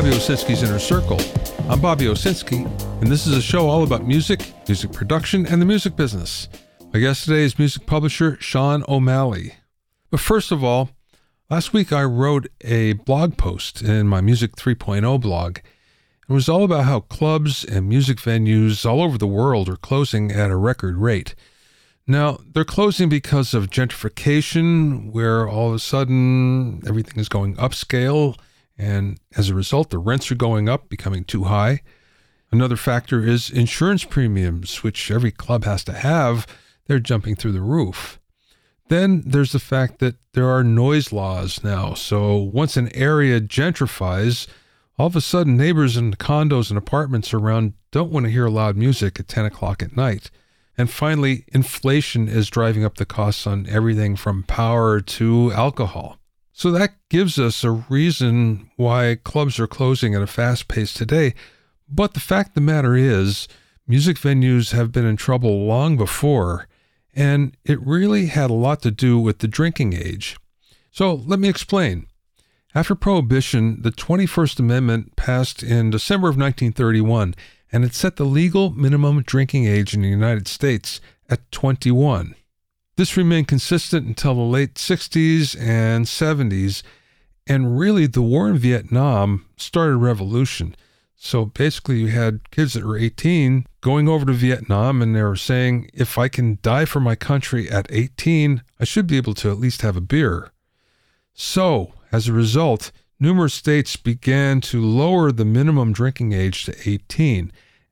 Bobby Owsinski's Inner Circle. I'm Bobby Owsinski, and this is a show all about music, music production, and the music business. My guest today is music publisher Sean O'Malley. But first of all, last week I wrote a blog post in my Music 3.0 blog. It was all about how clubs and music venues all over the world are closing at a record rate. Now, they're closing because of gentrification, where all of a sudden everything is going upscale and as a result, the rents are going up, becoming too high. Another factor is insurance premiums, which every club has to have. They're jumping through the roof. Then there's the fact that there are noise laws now. So once an area gentrifies, all of a sudden neighbors in condos and apartments around don't want to hear loud music at 10 o'clock at night. And finally, inflation is driving up the costs on everything from power to alcohol. So that gives us a reason why clubs are closing at a fast pace today. But the fact of the matter is, music venues have been in trouble long before, and it really had a lot to do with the drinking age. So let me explain. After Prohibition, the 21st Amendment passed in December of 1931, and it set the legal minimum drinking age in the United States at 21. This remained consistent until the late 60s and 70s, and really the war in Vietnam started a revolution. So basically, you had kids that were 18 going over to Vietnam, and they were saying, if I can die for my country at 18, I should be able to at least have a beer. So, as a result, numerous states began to lower the minimum drinking age to 18.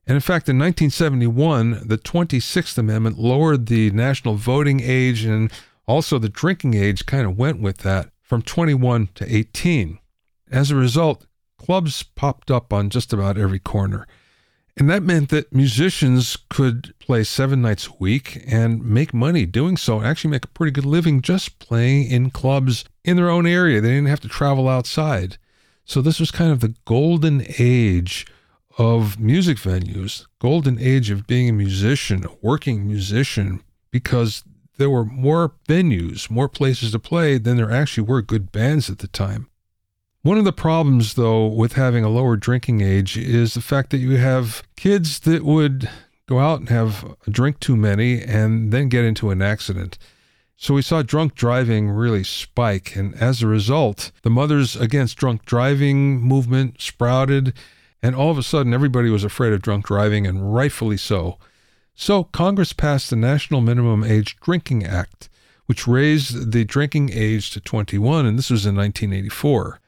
And in fact, in 1971, the 26th Amendment lowered the national voting age, and also the drinking age kind of went with that from 21 to 18. As a result, clubs popped up on just about every corner. And that meant that musicians could play seven nights a week and make money doing so, actually make a pretty good living just playing in clubs in their own area. They didn't have to travel outside. So this was kind of the golden age of music venues, golden age of being a musician, a working musician, because there were more venues, more places to play than there actually were good bands at the time. One of the problems, though, with having a lower drinking age is the fact that you have kids that would go out and have a drink too many and then get into an accident. So we saw drunk driving really spike, and as a result, the Mothers Against Drunk Driving movement sprouted and all of a sudden everybody was afraid of drunk driving, and rightfully so. So Congress passed the National Minimum Age Drinking Act, which raised the drinking age to 21, and this was in 1984.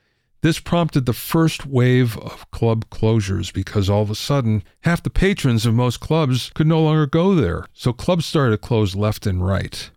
This prompted the first wave of club closures because all of a sudden, half the patrons of most clubs could no longer go there. So clubs started to close left and right.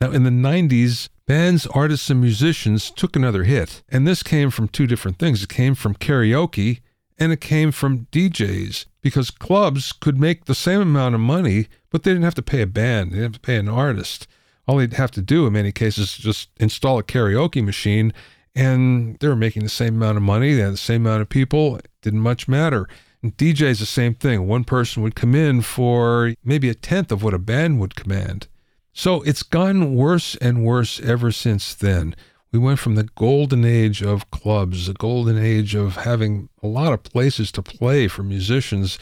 Now, in the 90s, bands, artists, and musicians took another hit. And this came from two different things. It came from karaoke and it came from DJs because clubs could make the same amount of money, but they didn't have to pay a band, they didn't have to pay an artist. All they'd have to do in many cases is just install a karaoke machine, and they were making the same amount of money. They had the same amount of people. It didn't much matter. And DJs the same thing. One person would come in for maybe a tenth of what a band would command. So it's gotten worse and worse ever since then. We went from the golden age of clubs, the golden age of having a lot of places to play for musicians,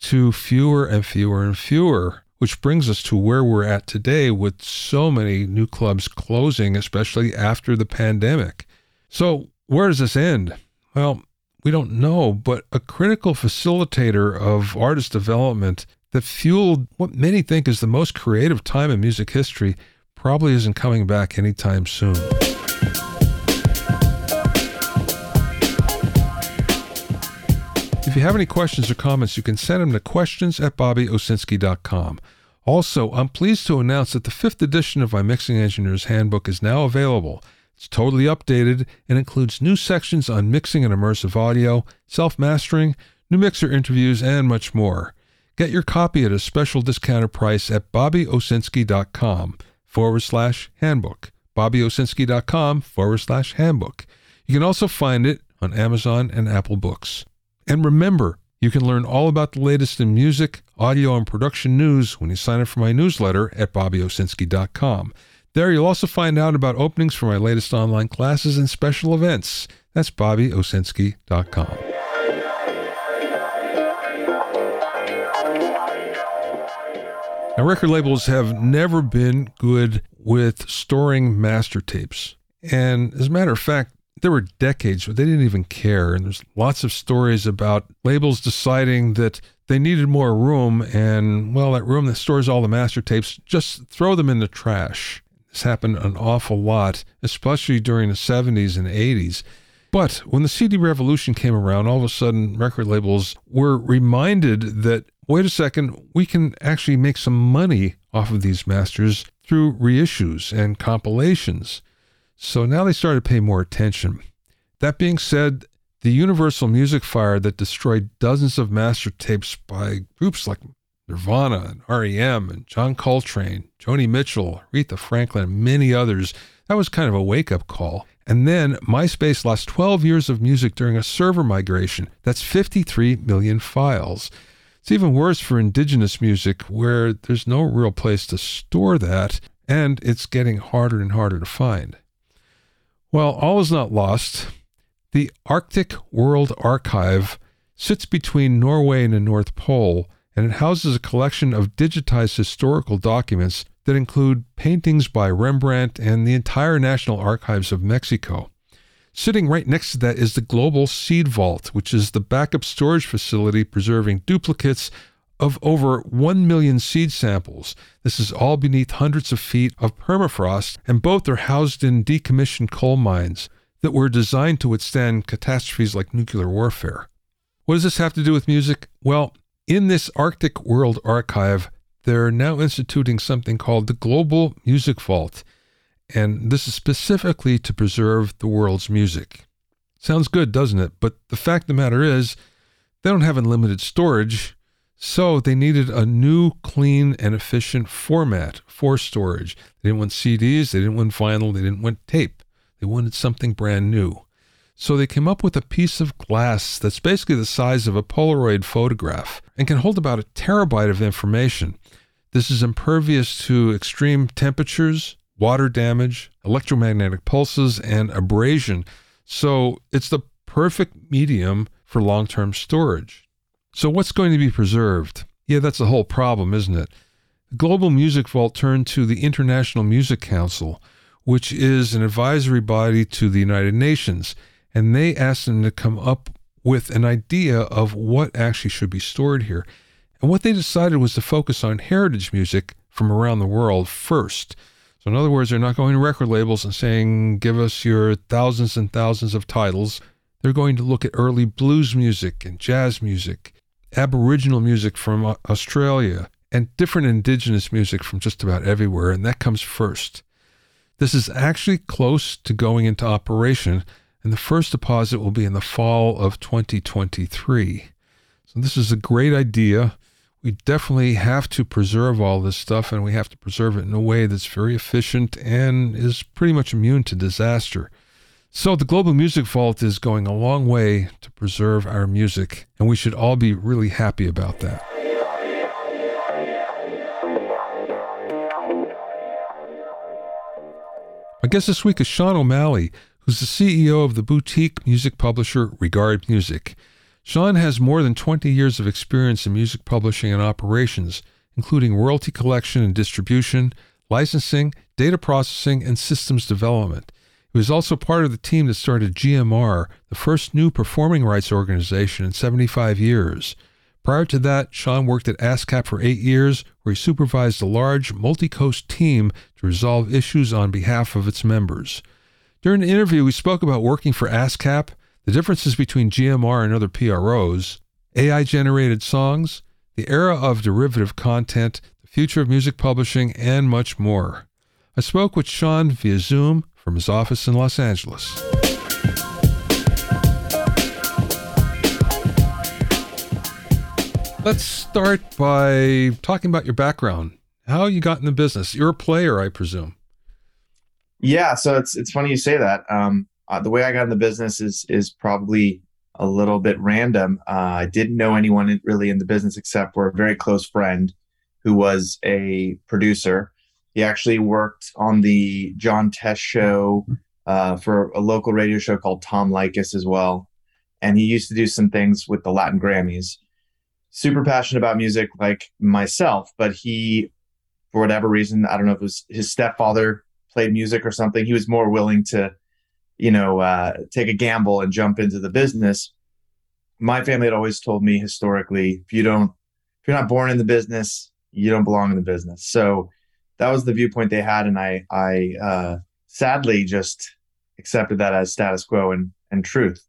to fewer and fewer and fewer, which brings us to where we're at today with so many new clubs closing, especially after the pandemic. So, where does this end? Well, we don't know, but a critical facilitator of artist development that fueled what many think is the most creative time in music history probably isn't coming back anytime soon. If you have any questions or comments, you can send them to questions at bobbyowsinski.com. Also, I'm pleased to announce that the fifth edition of my Mixing Engineer's Handbook is now available. It's totally updated and includes new sections on mixing and immersive audio, self mastering, new mixer interviews, and much more. Get your copy at a special discounted price at bobbyowsinski.com forward slash handbook. bobbyowsinski.com forward slash handbook. You can also find it on Amazon and Apple Books. And remember, you can learn all about the latest in music, audio, and production news when you sign up for my newsletter at bobbyowsinski.com. There you'll also find out about openings for my latest online classes and special events. That's bobbyowsinski.com. Now, record labels have never been good with storing master tapes. And as a matter of fact, there were decades where they didn't even care. And there's lots of stories about labels deciding that they needed more room. And, well, that room that stores all the master tapes, just throw them in the trash. This happened an awful lot, especially during the 70s and 80s. But when the CD revolution came around, all of a sudden record labels were reminded that wait a second, we can actually make some money off of these masters through reissues and compilations. So now they started to pay more attention. That being said, the Universal Music Fire that destroyed dozens of master tapes by groups like Nirvana and REM and John Coltrane, Joni Mitchell, Aretha Franklin, and many others, that was kind of a wake up call. And then MySpace lost 12 years of music during a server migration. That's 53 million files. It's even worse for indigenous music where there's no real place to store that, and it's getting harder and harder to find. Well, all is not lost. The Arctic World Archive sits between Norway and the North Pole, and it houses a collection of digitized historical documents that include paintings by Rembrandt and the entire National Archives of Mexico. Sitting right next to that is the Global Seed Vault, which is the backup storage facility preserving duplicates of over 1 million seed samples. This is all beneath hundreds of feet of permafrost, and both are housed in decommissioned coal mines that were designed to withstand catastrophes like nuclear warfare. What does this have to do with music? Well, in this Arctic World Archive, they're now instituting something called the Global Music Vault. And this is specifically to preserve the world's music. Sounds good, doesn't it? But the fact of the matter is, they don't have unlimited storage, so they needed a new, clean, and efficient format for storage. They didn't want CDs, they didn't want vinyl, they didn't want tape. They wanted something brand new. So they came up with a piece of glass that's basically the size of a Polaroid photograph and can hold about a terabyte of information. This is impervious to extreme temperatures, water damage, electromagnetic pulses, and abrasion. So it's the perfect medium for long term storage. So, what's going to be preserved? Yeah, that's the whole problem, isn't it? The Global Music Vault turned to the International Music Council, which is an advisory body to the United Nations, and they asked them to come up with an idea of what actually should be stored here. And what they decided was to focus on heritage music from around the world first. So, in other words, they're not going to record labels and saying, give us your thousands and thousands of titles. They're going to look at early blues music and jazz music, Aboriginal music from uh, Australia, and different indigenous music from just about everywhere, and that comes first. This is actually close to going into operation, and the first deposit will be in the fall of 2023. So, this is a great idea we definitely have to preserve all this stuff and we have to preserve it in a way that's very efficient and is pretty much immune to disaster. So, the Global Music Vault is going a long way to preserve our music, and we should all be really happy about that. My guest this week is Sean O'Malley, who's the CEO of the boutique music publisher Regard Music. Sean has more than 20 years of experience in music publishing and operations, including royalty collection and distribution, licensing, data processing, and systems development. He was also part of the team that started GMR, the first new performing rights organization in 75 years. Prior to that, Sean worked at ASCAP for eight years, where he supervised a large multi coast team to resolve issues on behalf of its members. During the interview, we spoke about working for ASCAP the differences between GMR and other PROs, AI generated songs, the era of derivative content, the future of music publishing, and much more. I spoke with Sean via Zoom from his office in Los Angeles. Let's start by talking about your background. How you got in the business? You're a player, I presume. Yeah, so it's it's funny you say that. Um, uh, the way I got in the business is is probably a little bit random. Uh, I didn't know anyone really in the business except for a very close friend who was a producer. He actually worked on the John Tesh show uh, for a local radio show called Tom Leykis as well. And he used to do some things with the Latin Grammys. Super passionate about music like myself, but he for whatever reason. I don't know if it was his stepfather played music or something. He was more willing to, you know, uh, take a gamble and jump into the business. My family had always told me historically, if you don't, if you're not born in the business, you don't belong in the business. So that was the viewpoint they had, and I, I uh, sadly just accepted that as status quo and and truth.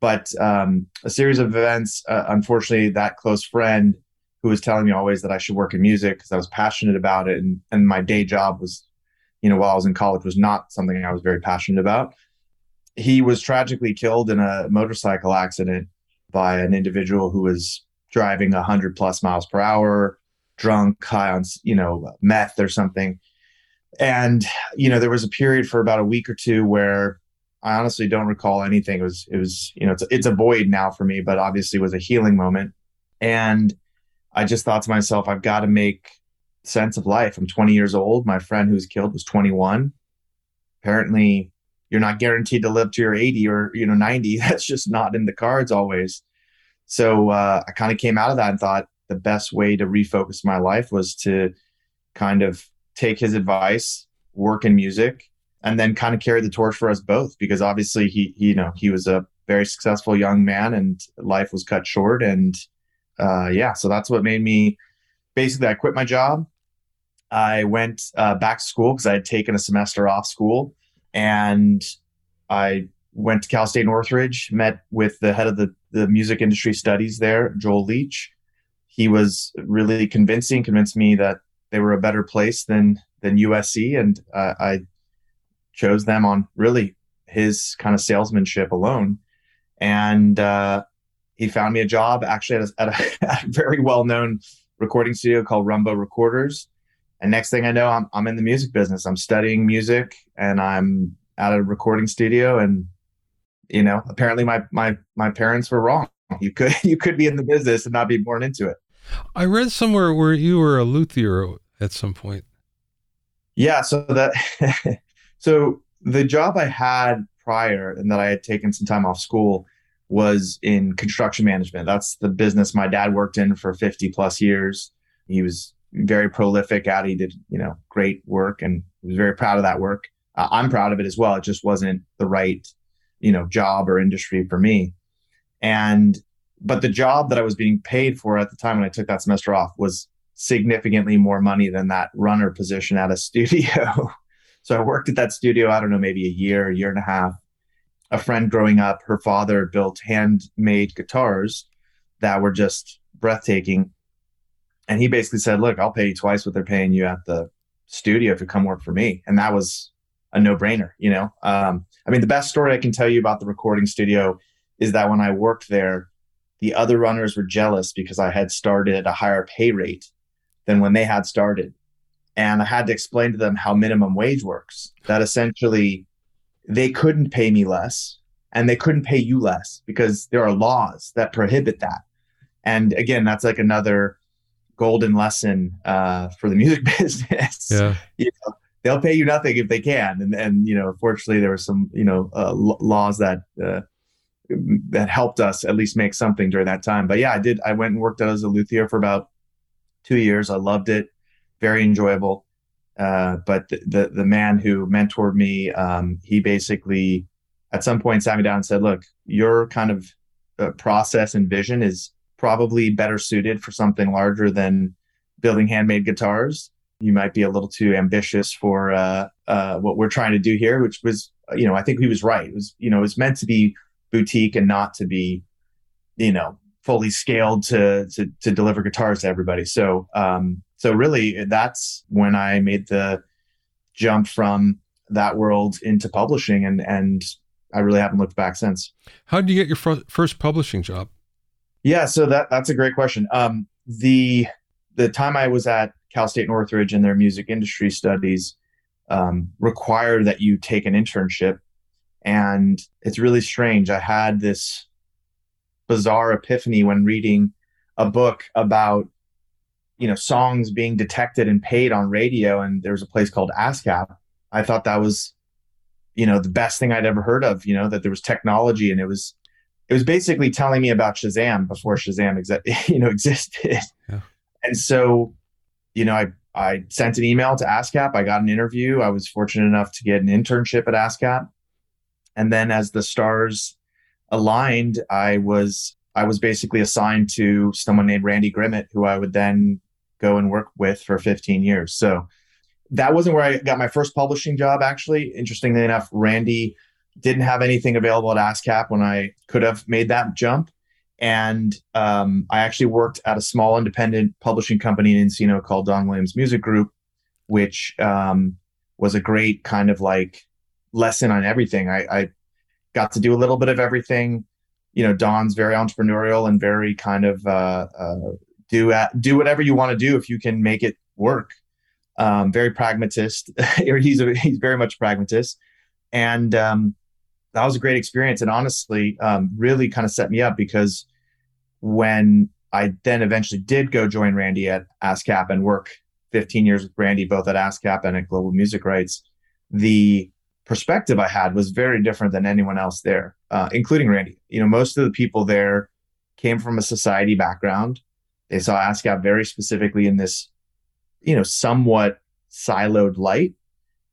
But um, a series of events, uh, unfortunately, that close friend who was telling me always that I should work in music because I was passionate about it, and and my day job was, you know, while I was in college, was not something I was very passionate about. He was tragically killed in a motorcycle accident by an individual who was driving 100 plus miles per hour, drunk, high on, you know, meth or something. And, you know, there was a period for about a week or two where I honestly don't recall anything. It was, it was, you know, it's, it's a void now for me, but obviously was a healing moment. And I just thought to myself, I've got to make sense of life. I'm 20 years old. My friend who was killed was 21. Apparently, you're not guaranteed to live to your 80 or you know 90. That's just not in the cards always. So uh, I kind of came out of that and thought the best way to refocus my life was to kind of take his advice, work in music, and then kind of carry the torch for us both because obviously he, he you know he was a very successful young man and life was cut short and uh, yeah so that's what made me basically i quit my job i went uh, back to school because i had taken a semester off school and i went to cal state northridge met with the head of the, the music industry studies there joel leach he was really convincing convinced me that they were a better place than than usc and uh, i chose them on really his kind of salesmanship alone. And uh, he found me a job actually at a, at a, very well known recording studio called Rumbo Recorders. And next thing I know, I'm, I'm in the music business. I'm studying music and I'm at a recording studio. And, you know, apparently my, my, my parents were wrong. You could, you could be in the business and not be born into it. I read somewhere where you were a luthier at some point. Yeah. So that, So the job I had prior and that I had taken some time off school was in construction management. That's the business my dad worked in for 50 plus years. He was very prolific at it. He did, you know, great work and was very proud of that work. Uh, I'm proud of it as well. It just wasn't the right, you know, job or industry for me. And, but the job that I was being paid for at the time when I took that semester off was significantly more money than that runner position at a studio. So I worked at that studio, I don't know, maybe a year, a year and a half. A friend growing up, her father built handmade guitars that were just breathtaking. And he basically said, Look, I'll pay you twice what they're paying you at the studio if you come work for me. And that was a no brainer, you know? Um, I mean, the best story I can tell you about the recording studio is that when I worked there, the other runners were jealous because I had started at a higher pay rate than when they had started and I had to explain to them how minimum wage works. That essentially they couldn't pay me less and they couldn't pay you less because there are laws that prohibit that. And again, that's like another golden lesson uh, for the music business. Yeah. you know, they'll pay you nothing if they can. And, and you know, fortunately, there were some, you know, uh, laws that, uh, that helped us at least make something during that time. But yeah, I did. I went and worked out as a luthier for about two years. I loved it very enjoyable. Uh, but the, the, the man who mentored me, um, he basically at some point sat me down and said, "Look, your kind of uh, process and vision is probably better suited for something larger than building handmade guitars. You might be a little too ambitious for uh, uh what we're trying to do here." Which was, you know, I think he was right. It was, you know, it was meant to be boutique and not to be, you know, fully scaled to to, to deliver guitars to everybody. So um, so really that's when i made the jump from that world into publishing and and i really haven't looked back since how did you get your fr- first publishing job yeah so that that's a great question um the the time i was at cal state northridge and their music industry studies um, required that you take an internship. And it's really strange. I had this bizarre epiphany when reading a book about you know songs being detected and paid on radio and there was a place called ascap. I thought that was you know the best thing i'd ever heard of you know that there was technology and it was it was basically telling me about shazam before shazam exa- you know existed. Yeah. and so you know i I sent an email to ASCAP. I got an interview. I was fortunate enough to get an internship at ASCAP. And then as the stars aligned, I was I was basically assigned to someone named Randy Grimmett, who I would then go and work with for 15 years. So that wasn't where I got my first publishing job, actually. Interestingly enough, Randy didn't have anything available at ASCAP when I could have made that jump. And um, I actually worked at a small independent publishing company in Encino called Don Williams Music Group, which um, was a great kind of like lesson on everything. I, I, got to do a little bit of everything. You know, Don's very entrepreneurial and very kind of uh, uh, do at, do whatever you want to do if you can make it work. Um, very pragmatist. he's a, he's very much pragmatist, and um, that was a great experience. And honestly, um, really kind of set me up because when I then eventually did go join Randy at ASCAP and work 15 years with Randy, both at ASCAP and at Global Music Rights, the perspective I had was very different than anyone else there, uh, including Randy. You know, most of the people there came from a society background. They saw ASCAP very specifically in this, you know, somewhat siloed light.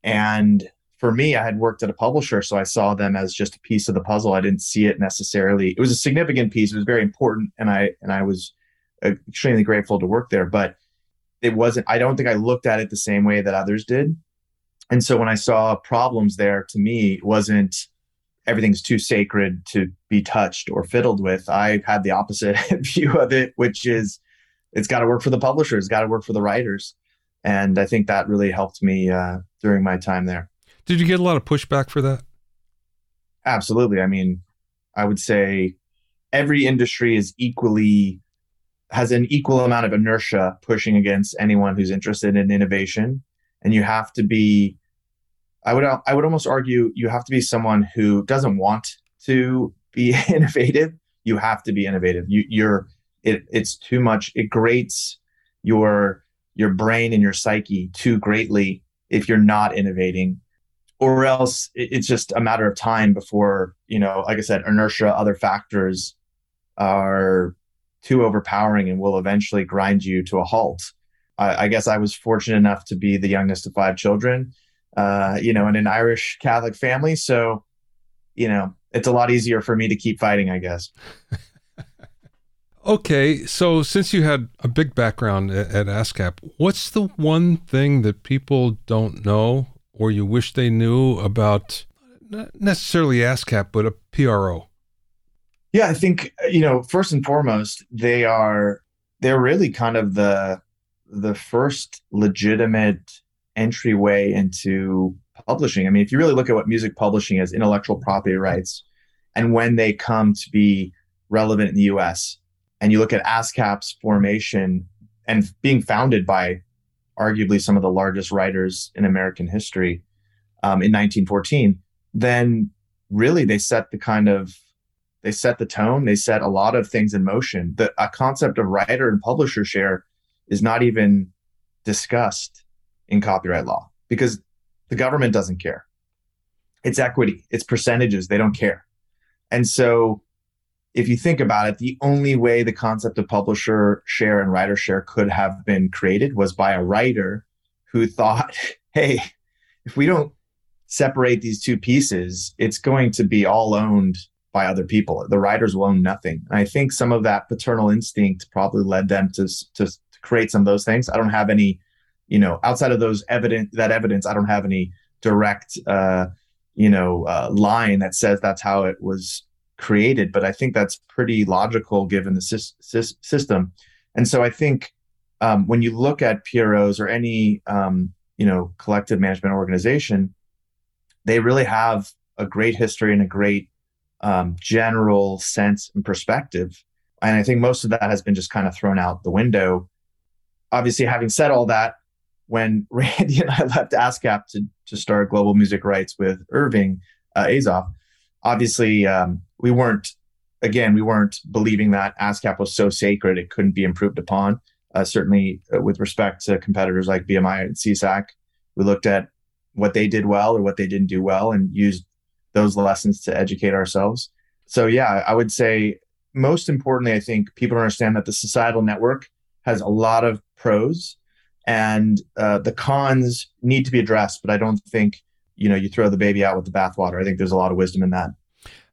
And for me, I had worked at a publisher, so I saw them as just a piece of the puzzle. I didn't see it necessarily. It was a significant piece. It was very important, and I and I was extremely grateful to work there. But it wasn't. I don't think I looked at it the same way that others did. And so when I saw problems there, to me, wasn't everything's too sacred to be touched or fiddled with. I had the opposite view of it, which is it's got to work for the publishers, got to work for the writers, and I think that really helped me uh, during my time there. Did you get a lot of pushback for that? Absolutely. I mean, I would say every industry is equally has an equal amount of inertia pushing against anyone who's interested in innovation and you have to be I would I would almost argue you have to be someone who doesn't want to be innovative. You have to be innovative. You, you're it, it's too much. It grates your your brain and your psyche too greatly if you're not innovating or else it's just a matter of time before you know like i said inertia other factors are too overpowering and will eventually grind you to a halt. I, I guess i was fortunate enough to be the youngest of five children uh, you know in an irish catholic family. So you know it's a lot easier for me to keep fighting i guess. Okay so since you had a big background at, at ascap what's the one thing that people don't know or you wish they knew about not necessarily ASCAP, but a PRO? Yeah, I think uh, you know first and foremost they are they're really kind of the the first legitimate entryway into publishing. I mean, if you really look at what music publishing is, intellectual property rights, and when they come to be relevant in the U.S., and you look at ASCAP's formation and being founded by arguably some of the largest writers in American history um, in 1914, then really they set the kind of they set the tone. They set a lot of things in motion. The a concept of writer and publisher share is not even discussed in copyright law because the government doesn't care. It's equity, it's percentages. They don't care. And so if you think about it, the only way the concept of publisher share and writer share could have been created was by a writer who thought, hey, if we don't separate these two pieces, it's going to be all owned by other people. The writers will own nothing. And I think some of that paternal instinct probably led them to, to, to create some of those things. I don't have any, you know, outside of those evidence, that evidence, I don't have any direct, uh, you know, uh, line that says that's how it was created, but I think that's pretty logical given the sy- sy- system. And so I think um, when you look at PROs or any um, you know collective management organization, they really have a great history and a great um, general sense and perspective. And I think most of that has been just kind of thrown out the window. Obviously, having said all that, when Randy and I left ASCAP to, to start Global Music Rights with Irving uh, Azoff, obviously um, we weren't again we weren't believing that ASCAP was so sacred it couldn't be improved upon. Uh, certainly, uh, with respect to competitors like BMI and SESAC, we looked at what they did well or what they didn't do well and used those lessons to educate ourselves. So yeah, I would say most importantly, I think people understand that the societal network has a lot of pros and uh, the cons need to be addressed. But I don't think you know you throw the baby out with the bathwater. I think there's a lot of wisdom in that.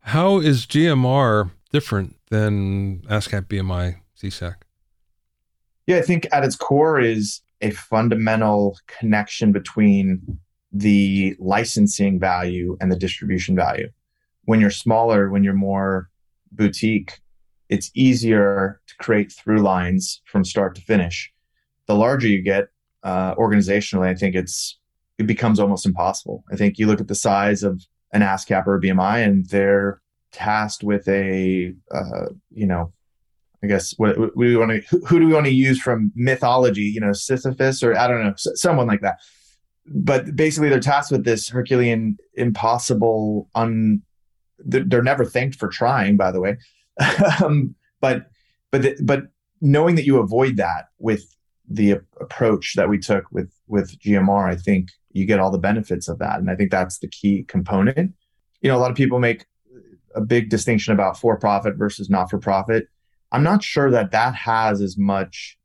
How is GMR different than ASCAP BMI SESAC? Yeah, I think at its core is a fundamental connection between the licensing value and the distribution value. When you're smaller, when you're more boutique, it's easier to create through lines from start to finish. The larger you get uh, organizationally, I think it's it becomes almost impossible. I think you look at the size of an ASCAP or a BMI, and they're tasked with a uh, you know I guess what, what we want to who, who, do we want to use from mythology? You know, Sisyphus or I don't know, someone like that. But basically, they're tasked with this Herculean, impossible, un. They're never thanked for trying, by the way. um, but but the, but knowing that you avoid that with the approach that we took with with GMR, I think you get all the benefits of that, and I think that's the key component. You know, a lot of people make a big distinction about for profit versus not for profit I'm not sure that that has as much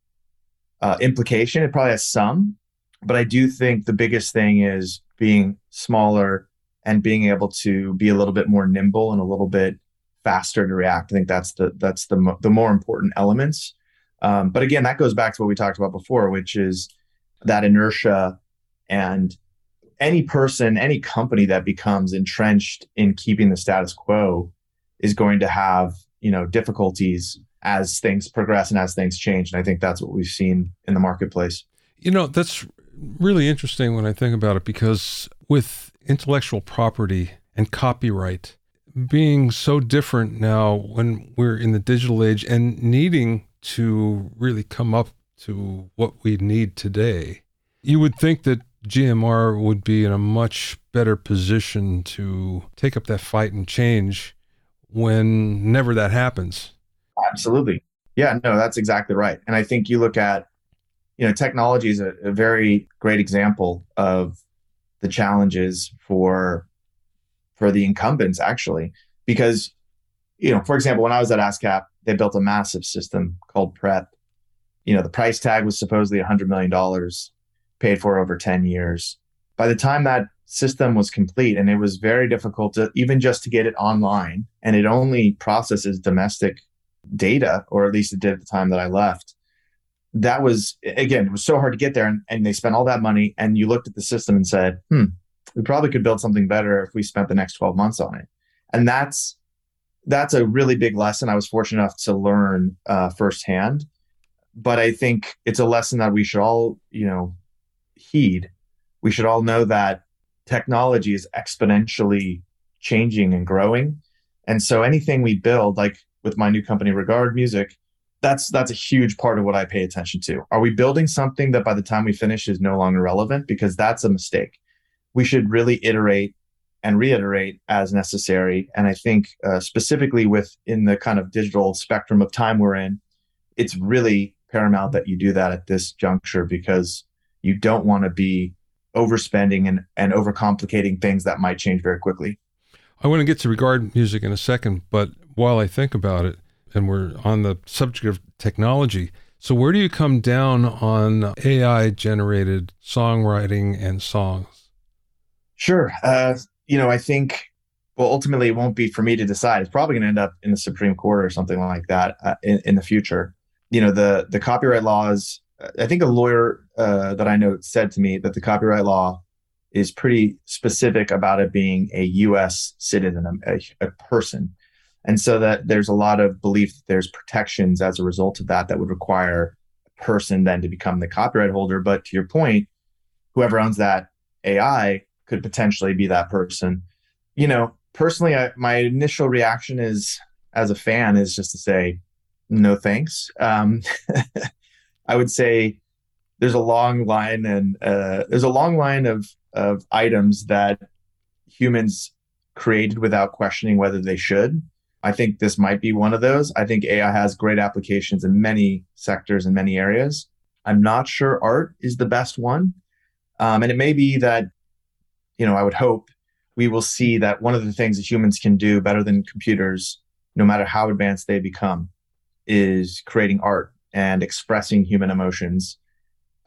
uh, implication. It probably has some, but I do think the biggest thing is being smaller and being able to be a little bit more nimble and a little bit faster to react. I think that's the that's the mo- the more important elements. Um, but again, that goes back to what we talked about before, which is that inertia and any person, any company that becomes entrenched in keeping the status quo is going to have you know difficulties as things progress and as things change. And I think that's what we've seen in the marketplace. You know, that's really interesting when I think about it because with intellectual property and copyright being so different now when we're in the digital age and needing to really come up to what we need today, you would think that GMR would be in a much better position to take up that fight and change when never that happens. Absolutely. Yeah, no, that's exactly right. And I think you look at, you know, technology is a, a very great example of the challenges for for the incumbents actually, because, you know, for example, when I was at ASCAP, they built a massive system called PREP. You know, the price tag was supposedly $100 million, paid for over 10 years. By the time that system was complete and it was very difficult to even just to get it online and it only processes domestic data, or at least it did at the time that I left. That was again, it was so hard to get there, and, and they spent all that money. And you looked at the system and said, "Hmm, we probably could build something better if we spent the next 12 months on it." And that's that's a really big lesson. I was fortunate enough to learn uh, firsthand, but I think it's a lesson that we should all, you know, heed. We should all know that technology is exponentially changing and growing, and so anything we build, like with my new company regard music that's that's a huge part of what i pay attention to. Are we building something that by the time we finish is no longer relevant? Because that's a mistake. We should really iterate and reiterate as necessary. And i think uh, specifically with in the kind of digital spectrum of time we're in it's really paramount that you do that at this juncture because you don't want to be overspending and, and overcomplicating things that might change very quickly I want to get to regard music in a second, but while I think about it, and we're on the subject of technology, so where do you come down on AI generated songwriting and songs? Sure. Uh, you know, I think, well, ultimately, it won't be for me to decide. It's probably going to end up in the Supreme Court or something like that uh, in, in the future. You know, the the copyright laws. I think a lawyer uh, that I know said to me that the copyright law is pretty specific about it being a U.S. citizen, a, a, person, and so that there's a lot of belief that there's protections as a result of that that would require a person then to become the copyright holder. But to your point, whoever owns that AI could potentially be that person. You know, personally, I, my initial reaction is as a fan is just to say no thanks. Um, I would say there's a long line and uh, there's a long line of of items that humans created without questioning whether they should. I think this might be one of those. I think AI has great applications in many sectors and many areas. I'm not sure art is the best one. Um, and it may be that, you know, I would hope we will see that one of the things that humans can do better than computers, no matter how advanced they become, is creating art and expressing human emotions.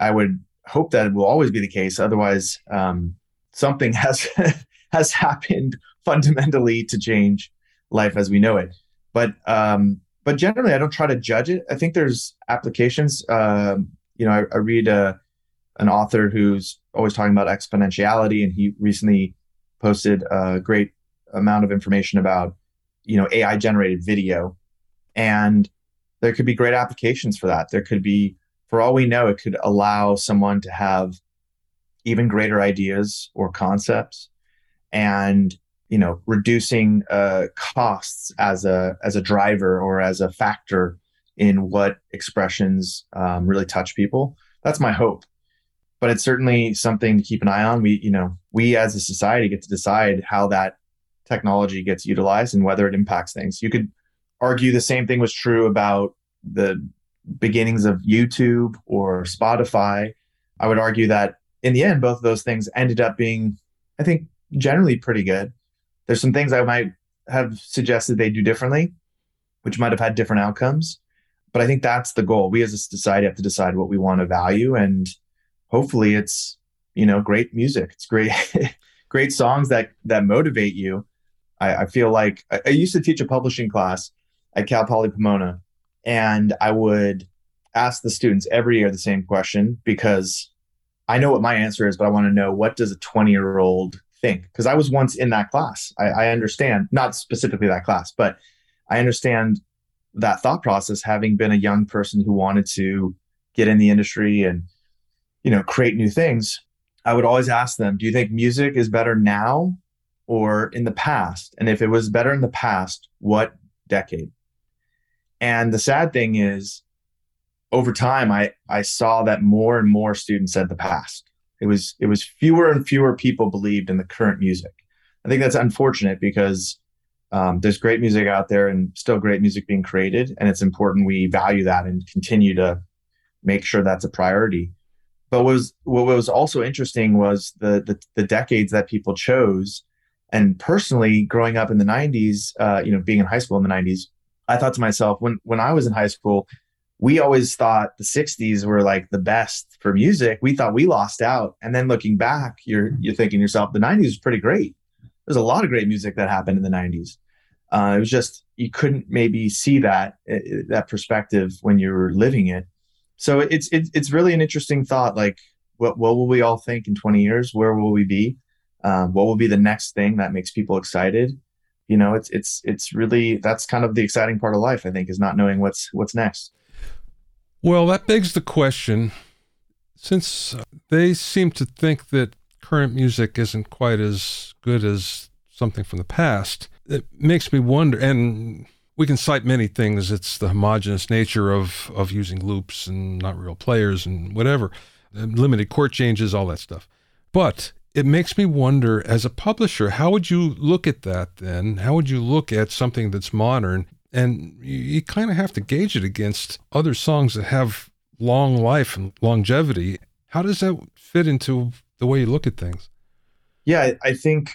I would hope that it will always be the case. Otherwise, um, something has has happened fundamentally to change life as we know it. But um, but generally, I don't try to judge it. I think there's applications. Um, you know, I, I read uh, an author who's always talking about exponentiality, and he recently posted a great amount of information about you know AI generated video, and there could be great applications for that. There could be, for all we know, it could allow someone to have even greater ideas or concepts, and you know reducing uh, costs as a as a driver or as a factor in what expressions um, really touch people. That's my hope. But it's certainly something to keep an eye on. We, you know, we as a society get to decide how that technology gets utilized and whether it impacts things. You could argue the same thing was true about the beginnings of YouTube or Spotify. I would argue that in the end, both of those things ended up being, I think, generally pretty good. There's some things I might have suggested they do differently, which might have had different outcomes. But I think that's the goal. We as a society have to decide what we want to value. And hopefully it's, you know, great music. It's great, great songs that that motivate you I, I feel like I, I, used to teach a publishing class at Cal Poly Pomona, and I would ask the students every year the same question because I know what my answer is, but I want to know what does a 20 year old think? Because I was once in that class. I, I understand, not specifically that class, but I understand that thought process having been a young person who wanted to get in the industry and you know create new things i would always ask them do you think music is better now or in the past? And if it was better in the past, what decade? And the sad thing is, over time, I, I saw that more and more students said the past. It was it was fewer and fewer people believed in the current music. I think that's unfortunate because um, there's great music out there and still great music being created, and it's important we value that and continue to make sure that's a priority. But what was what was also interesting was the the, the decades that people chose and personally, growing up in the 90s, uh, you know, being in high school in the 90s, I thought to myself, when when I was in high school, we always thought the 60s were like the best for music. We thought we lost out. And then looking back, you're you're thinking yourself, the 90s was pretty great. There's a lot of great music that happened in the 90s. Uh, it was just you couldn't maybe see that uh, that perspective when you were living it. So it's it's it's really an interesting thought. Like, what what will we all think in 20 years? Where will we be? um, what will be the next thing that makes people excited you know it's it's it's really that's kind of the exciting part of life i think is not knowing what's what's next. Well that begs the question since they seem to think that current music isn't quite as good as something from the past it makes me wonder and we can cite many things it's the homogenous nature of of using loops and not real players and whatever limited chord changes all that stuff. But it makes me wonder as a publisher, how would you look at that then? How would you look at something that's modern? And you, you kind of have to gauge it against other songs that have long life and longevity. How does that fit into the way you look at things? Yeah, I think,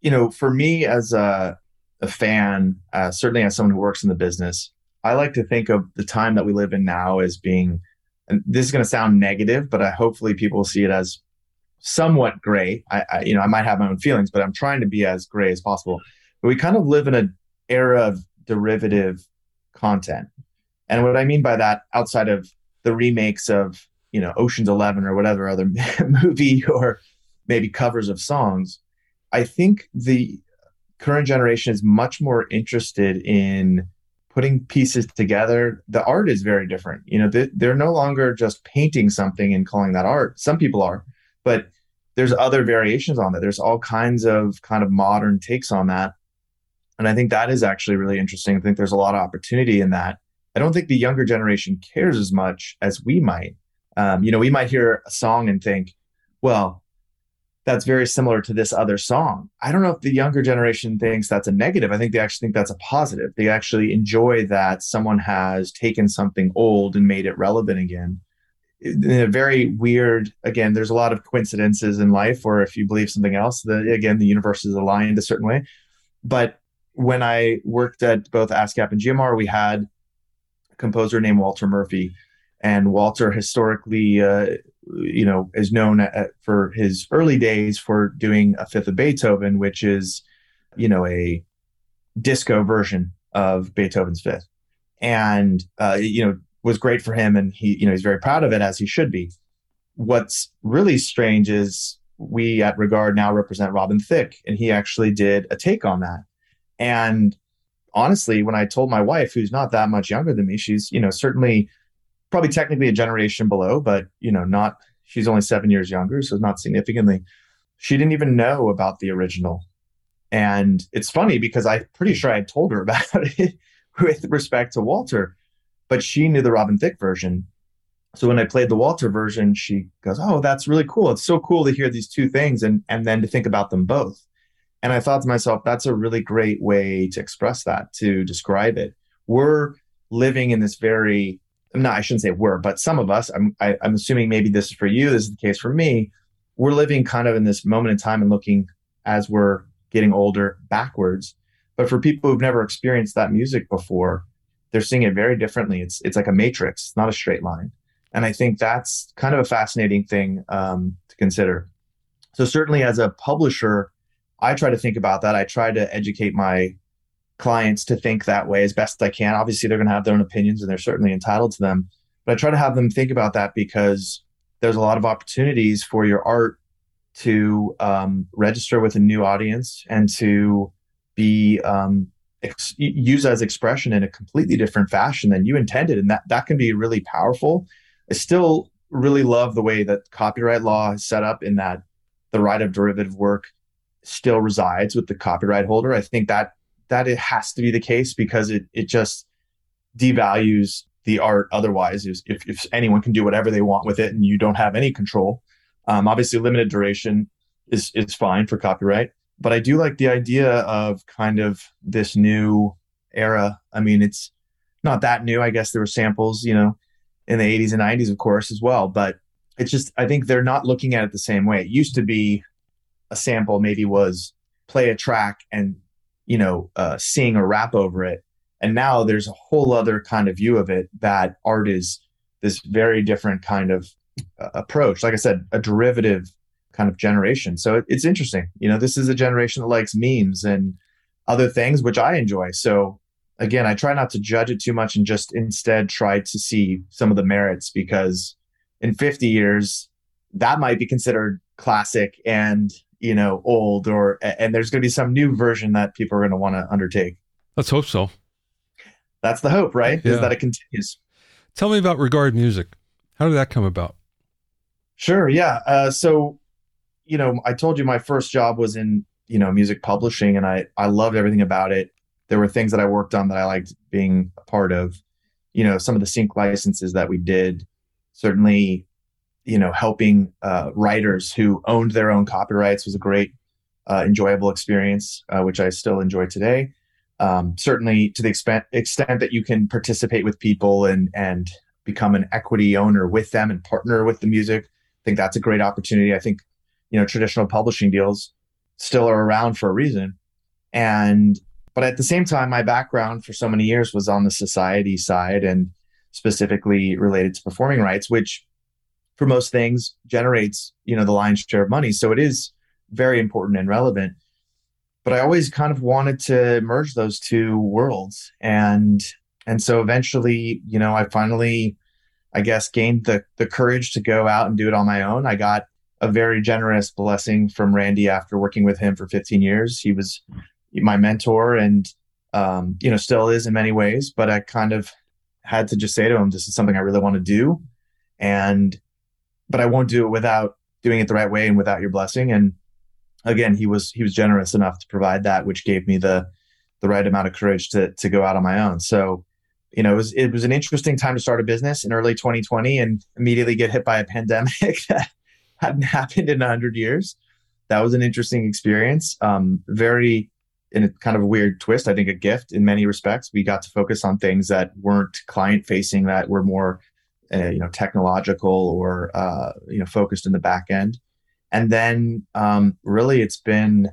you know, for me as a, a fan, uh, certainly as someone who works in the business, I like to think of the time that we live in now as being, and this is going to sound negative, but I, hopefully people will see it as somewhat gray. I, I, you know, I might have my own feelings, but I'm trying to be as gray as possible. But we kind of live in an era of derivative content. And what I mean by that, outside of the remakes of, you know, Ocean's Eleven or whatever other movie or maybe covers of songs, I think the current generation is much more interested in putting pieces together. The art is very different. You know, they, they're no longer just painting something and calling that art. Some people are, but there's other variations on that. There's all kinds of kind of modern takes on that. And I think that is actually really interesting. I think there's a lot of opportunity in that. I don't think the younger generation cares as much as we might. Um, you know, we might hear a song and think, well, that's very similar to this other song. I don't know if the younger generation thinks that's a negative. I think they actually think that's a positive. They actually enjoy that someone has taken something old and made it relevant again in a very weird again there's a lot of coincidences in life or if you believe something else the again the universe is aligned a certain way. But when i worked at both ascap and gmr we had a composer named walter murphy. And walter historically uh, you know, is known at, for his early days for doing a fifth of Beethoven, which is, you know, a disco version of Beethoven's fifth, and uh, you know, was great for him, and he, you know, he's very proud of it as he should be. What's really strange is we at Regard now represent Robin Thicke, and he actually did a take on that. And honestly, when I told my wife, who's not that much younger than me, she's you know certainly probably technically a generation below, but you know, not she's only seven years younger, so not significantly. She didn't even know about the original. And it's funny because I'm pretty sure I told her about it with respect to Walter, but she knew the Robin Thicke version. So when I played the Walter version, she goes, "Oh, that's really cool. It's so cool to hear these two things and and then to think about them both." And I thought to myself, that's a really great way to express that, to describe it. We're living in this very no, I shouldn't say we're, but some of us, I'm, I, am i am assuming maybe this is for you, this is the case for me. We're living kind of in this moment in time and looking as we're getting older backwards. But for people who've never experienced that music before, they're seeing it very differently. It's it's like a matrix, not a straight line. And I think that's kind of a fascinating thing um, to consider. So certainly as a publisher, I try to think about that. I try to educate my clients to think that way as best I can. Obviously, they're going to have their own opinions and they're certainly entitled to them. But I try to have them think about that because there's a lot of opportunities for your art to um, register with a new audience and to be um, ex- used as expression in a completely different fashion than you intended. And that, that can be really powerful. I still really love the way that copyright law is set up in that the right of derivative work still resides with the copyright holder. I think that that it has to be the case because it it just devalues the art otherwise if, if anyone can do whatever they want with it and you don't have any control um, obviously limited duration is is fine for copyright but i do like the idea of kind of this new era i mean it's not that new i guess there were samples you know in the 80s and 90s of course as well but it's just i think they're not looking at it the same way it used to be a sample maybe was play a track and you know, uh, sing or rap over it. And now there's a whole other kind of view of it that art is this very different kind of uh, approach. Like I said, a derivative kind of generation. So it, it's interesting. You know, this is a generation that likes memes and other things, which I enjoy. So again, I try not to judge it too much and just instead try to see some of the merits because in 50 years, that might be considered classic and you know old or and there's going to be some new version that people are going to want to undertake let's hope so that's the hope right yeah. is that it continues tell me about regard music how did that come about sure yeah uh, so you know i told you my first job was in you know music publishing and i i loved everything about it there were things that i worked on that i liked being a part of you know some of the sync licenses that we did certainly you know, helping uh, writers who owned their own copyrights was a great, uh, enjoyable experience, uh, which I still enjoy today. Um, certainly, to the extent extent that you can participate with people and and become an equity owner with them and partner with the music, I think that's a great opportunity. I think, you know, traditional publishing deals still are around for a reason, and but at the same time, my background for so many years was on the society side and specifically related to performing rights, which for most things generates you know the lion's share of money. So it is very important and relevant. But i always kind of wanted to merge those two worlds. And and so eventually you know i finally i guess gained the the courage to go out and do it on my own. I got a very generous blessing from randy after working with him for 15 years he was my mentor and um, you know still is in many ways but i kind of had to just say to him this is something i really want to do and but I won't do it without doing it the right way and without your blessing. And again, he was he was generous enough to provide that, which gave me the the right amount of courage to to go out on my own. So, you know, it was it was an interesting time to start a business in early 2020 and immediately get hit by a pandemic hadn't happened in 100 years. That was an interesting experience. Um, very in a kind of a weird twist, I think a gift in many respects. We got to focus on things that weren't client facing, that were more uh, you know technological or uh, you know focused in the back end and then um, really it's been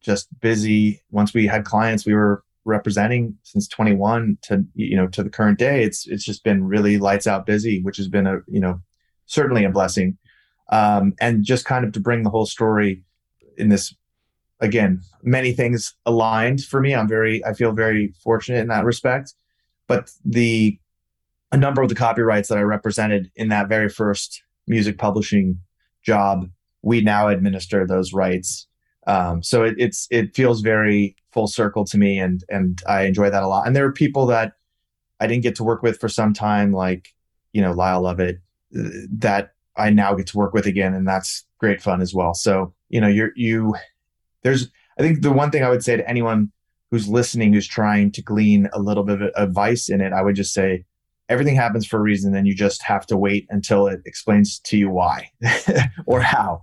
just busy once we had clients we were representing since 21 to you know to the current day it's it's just been really lights out busy which has been a you know certainly a blessing. Um, and just kind of to bring the whole story in this again, many things aligned for me. I'm very, I feel very fortunate in that respect. But the a number of the copyrights that I represented in that very first music publishing job, we now administer those rights. Um, so it, it's it feels very full circle to me, and and I enjoy that a lot. And there are people that I didn't get to work with for some time, like you know Lyle Lovett, that I now get to work with again, and that's great fun as well. So you know you're you there's I think the one thing I would say to anyone who's listening who's trying to glean a little bit of advice in it, I would just say everything happens for a reason and you just have to wait until it explains to you why or how.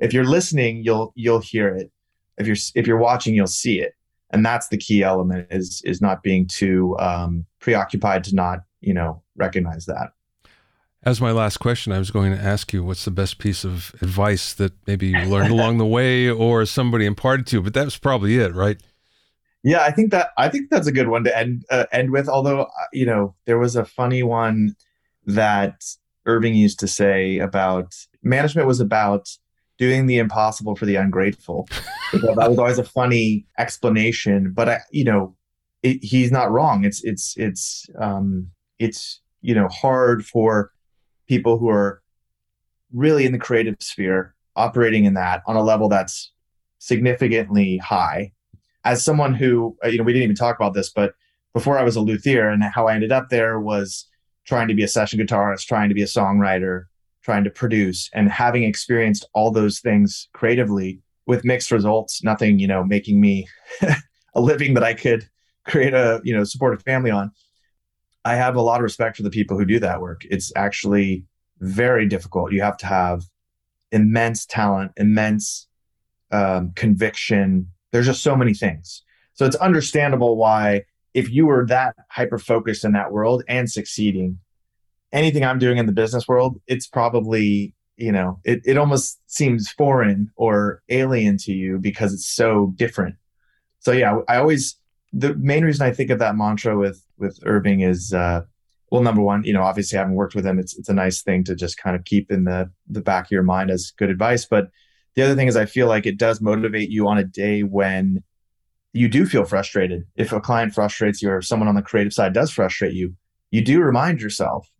If you're listening, you'll you'll hear it. If you're if you're watching, you'll see it. And that's the key element is is not being too um, preoccupied to not, you know, recognize that. As my last question, I was going to ask you what's the best piece of advice that maybe you learned along the way or somebody imparted to you, but that's probably it, right? Yeah, I think that I think that's a good one to end uh, end with. Although uh, you know, there was a funny one that Irving used to say about management was about doing the impossible for the ungrateful. that was always a funny explanation, but I, you know, it, he's not wrong. It's it's it's um, it's you know hard for people who are really in the creative sphere, operating in that on a level that's significantly high. As someone who, uh, you know, we didn't even talk about this, but before I was a luthier and how I ended up there was trying to be a session guitarist, trying to be a songwriter, trying to produce, and having experienced all those things creatively with mixed results, nothing, you know, making me a living that I could create a, you know, support a family on. I have a lot of respect for the people who do that work. It's actually very difficult. You have to have immense talent, immense um, conviction. There's just so many things. So it's understandable why, if you were that hyper focused in that world and succeeding, anything I'm doing in the business world, it's probably, you know, it, it almost seems foreign or alien to you because it's so different. So yeah, I always the main reason I think of that mantra with with Irving is uh, well, number one, you know, obviously having worked with him, it's it's a nice thing to just kind of keep in the the back of your mind as good advice. But the other thing is, I feel like it does motivate you on a day when you do feel frustrated. If a client frustrates you, or someone on the creative side does frustrate you, you do remind yourself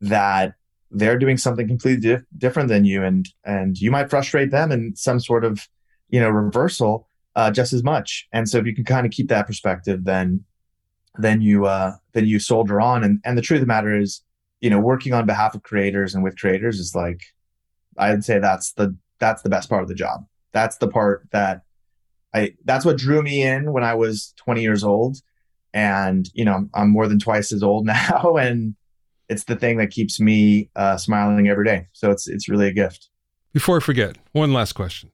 that they're doing something completely different than you, and and you might frustrate them in some sort of you know reversal uh, just as much. And so if you can kind of keep that perspective, then then you uh, then you soldier on. And and the truth of the matter is, you know, working on behalf of creators and with creators is like, I'd say that's the that's the best part of the job. That's the part that I that's what drew me in when I was 20 years old. And you know, I'm more than twice as old now, and it's the thing that keeps me uh, smiling every day. So it's it's really a gift. Before I forget, one last question.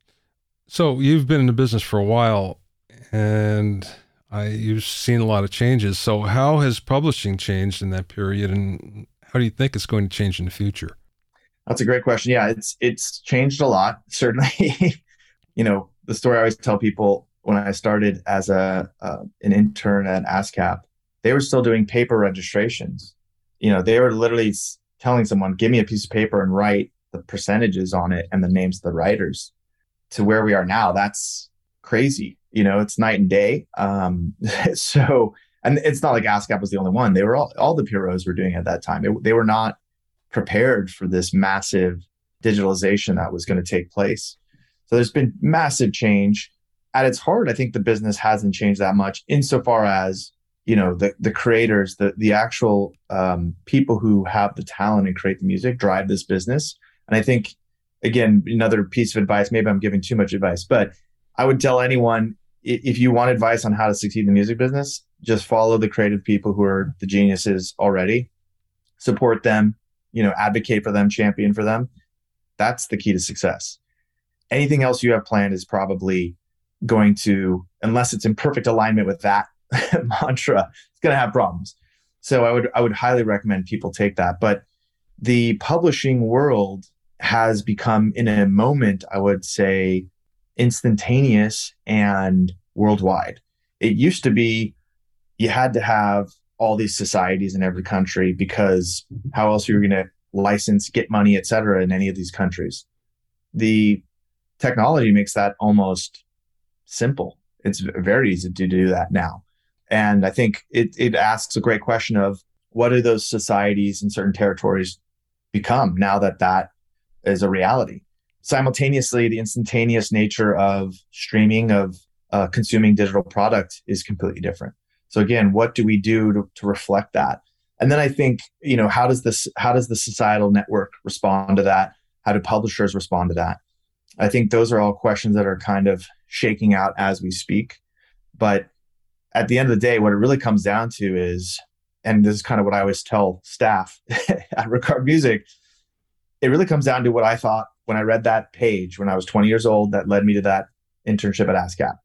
So you've been in the business for a while, and I, you've seen a lot of changes. So how has publishing changed in that period, and how do you think it's going to change in the future? That's a great question. Yeah, it's it's changed a lot. Certainly, you know the story I always tell people when I started as a uh, an intern at ASCAP, they were still doing paper registrations. You know, they were literally telling someone, "Give me a piece of paper and write the percentages on it and the names of the writers." To where we are now, that's crazy. You know, it's night and day. Um, so, and it's not like ASCAP was the only one. They were all, all the PROs were doing at that time. It, they were not prepared for this massive digitalization that was going to take place. So there's been massive change. At its heart, I think the business hasn't changed that much insofar as you know the the creators, the the actual um, people who have the talent and create the music drive this business. And I think again, another piece of advice. Maybe I'm giving too much advice, but I would tell anyone if you want advice on how to succeed in the music business, just follow the creative people who are the geniuses already, support them, you know, advocate for them, champion for them. That's the key to success. Anything else you have planned is probably going to, unless it's in perfect alignment with that mantra, it's going to have problems. So I would I would highly recommend people take that. But the publishing world has become in a moment, I would say, instantaneous and worldwide. It used to be you had to have all these societies in every country because how else are you going to license, get money, et cetera, in any of these countries. The technology makes that almost simple. It's very easy to do that now. And I think it, it asks a great question of what do those societies in certain territories become now that that is a reality? Simultaneously, the instantaneous nature of streaming, of uh, consuming digital product is completely different. So again, what do we do to, to reflect that? And then I think, you know, how does this, how does the societal network respond to that? How do publishers respond to that? I think those are all questions that are kind of shaking out as we speak. But at the end of the day, what it really comes down to is, and this is kind of what I always tell staff at Regard Music, it really comes down to what I thought when I read that page when I was 20 years old that led me to that internship at ASCAP.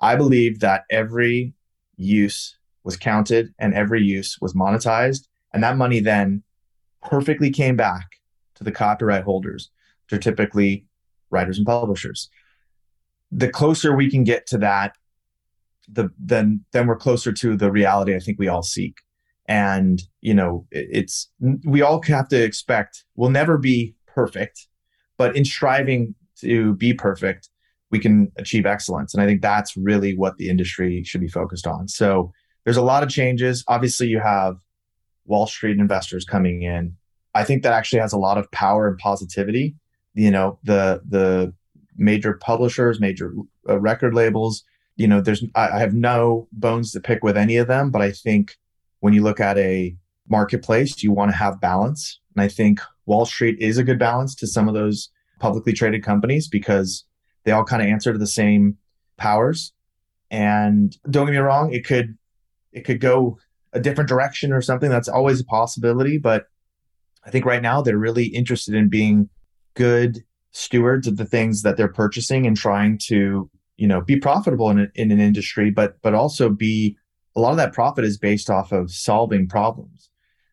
I believe that every use was counted and every use was monetized. And that money then perfectly came back to the copyright holders, which are typically writers and publishers. The closer we can get to that, the then then we're closer to the reality I think we all seek. And you know, it's we all have to expect we'll never be perfect, but in striving to be perfect, we can achieve excellence. And I think that's really what the industry should be focused on. So there's a lot of changes. Obviously, you have Wall Street investors coming in. I think that actually has a lot of power and positivity. You know, the the major publishers, major uh, record labels. You know, there's I, I have no bones to pick with any of them, but I think when you look at a marketplace, you want to have balance, and I think Wall Street is a good balance to some of those publicly traded companies because they all kind of answer to the same powers. And don't get me wrong, it could it could go a different direction or something. That's always a possibility. But I think right now they're really interested in being good stewards of the things that they're purchasing and trying to, you know, be profitable in, in an industry, but but also be a lot of that profit is based off of solving problems.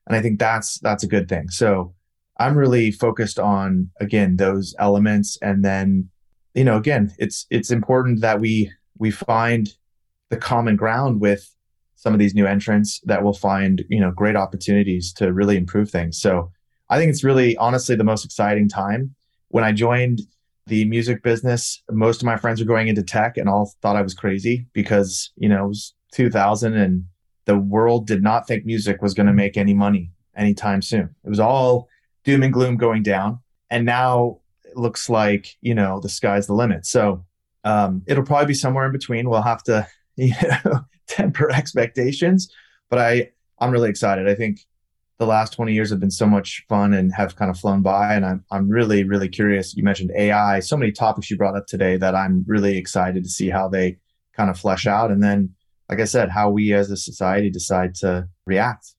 And I think that's that's a good thing. So I'm really focused on again those elements and then you know again it's it's important that we we find the common ground with some of these new entrants that will find you know great opportunities to really improve things so i think it's really honestly the most exciting time when i joined the music business most of my friends were going into tech and all thought i was crazy because you know it was 2000 and the world did not think music was going to make any money anytime soon it was all doom and gloom going down and now it looks like you know the sky's the limit so um, it'll probably be somewhere in between we'll have to you know temper expectations. But I I'm really excited. I think the last 20 years have been so much fun and have kind of flown by. And I'm I'm really, really curious. You mentioned AI, so many topics you brought up today that I'm really excited to see how they kind of flesh out. And then, like I said, how we as a society decide to react.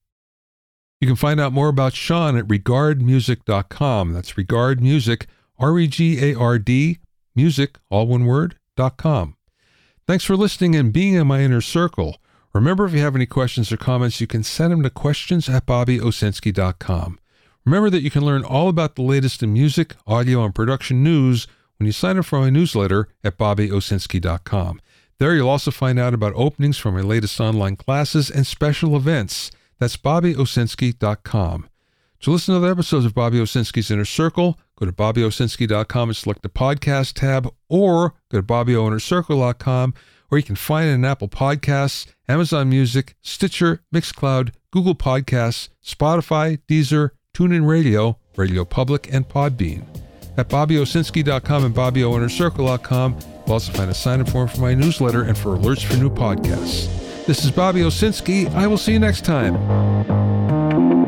You can find out more about Sean at regardmusic.com. That's regard music, R E G A R D, music, all one word, dot com. Thanks for listening and being in my inner circle. Remember, if you have any questions or comments, you can send them to questions at bobbyowsinski.com. Remember that you can learn all about the latest in music, audio, and production news when you sign up for my newsletter at bobbyowsinski.com. There you'll also find out about openings for my latest online classes and special events. That's bobbyowsinski.com. To listen to other episodes of Bobby Owsinski's Inner Circle, go to bobbyowsinski.com and select the podcast tab, or go to bobbyoinnercircle.com, where you can find it in Apple Podcasts, Amazon Music, Stitcher, Mixcloud, Google Podcasts, Spotify, Deezer, TuneIn Radio, Radio Public, and Podbean. At bobbyowsinski.com and bobbyoinnercircle.com, you'll also find a sign-up form for my newsletter and for alerts for new podcasts. This is Bobby Owsinski. I will see you next time.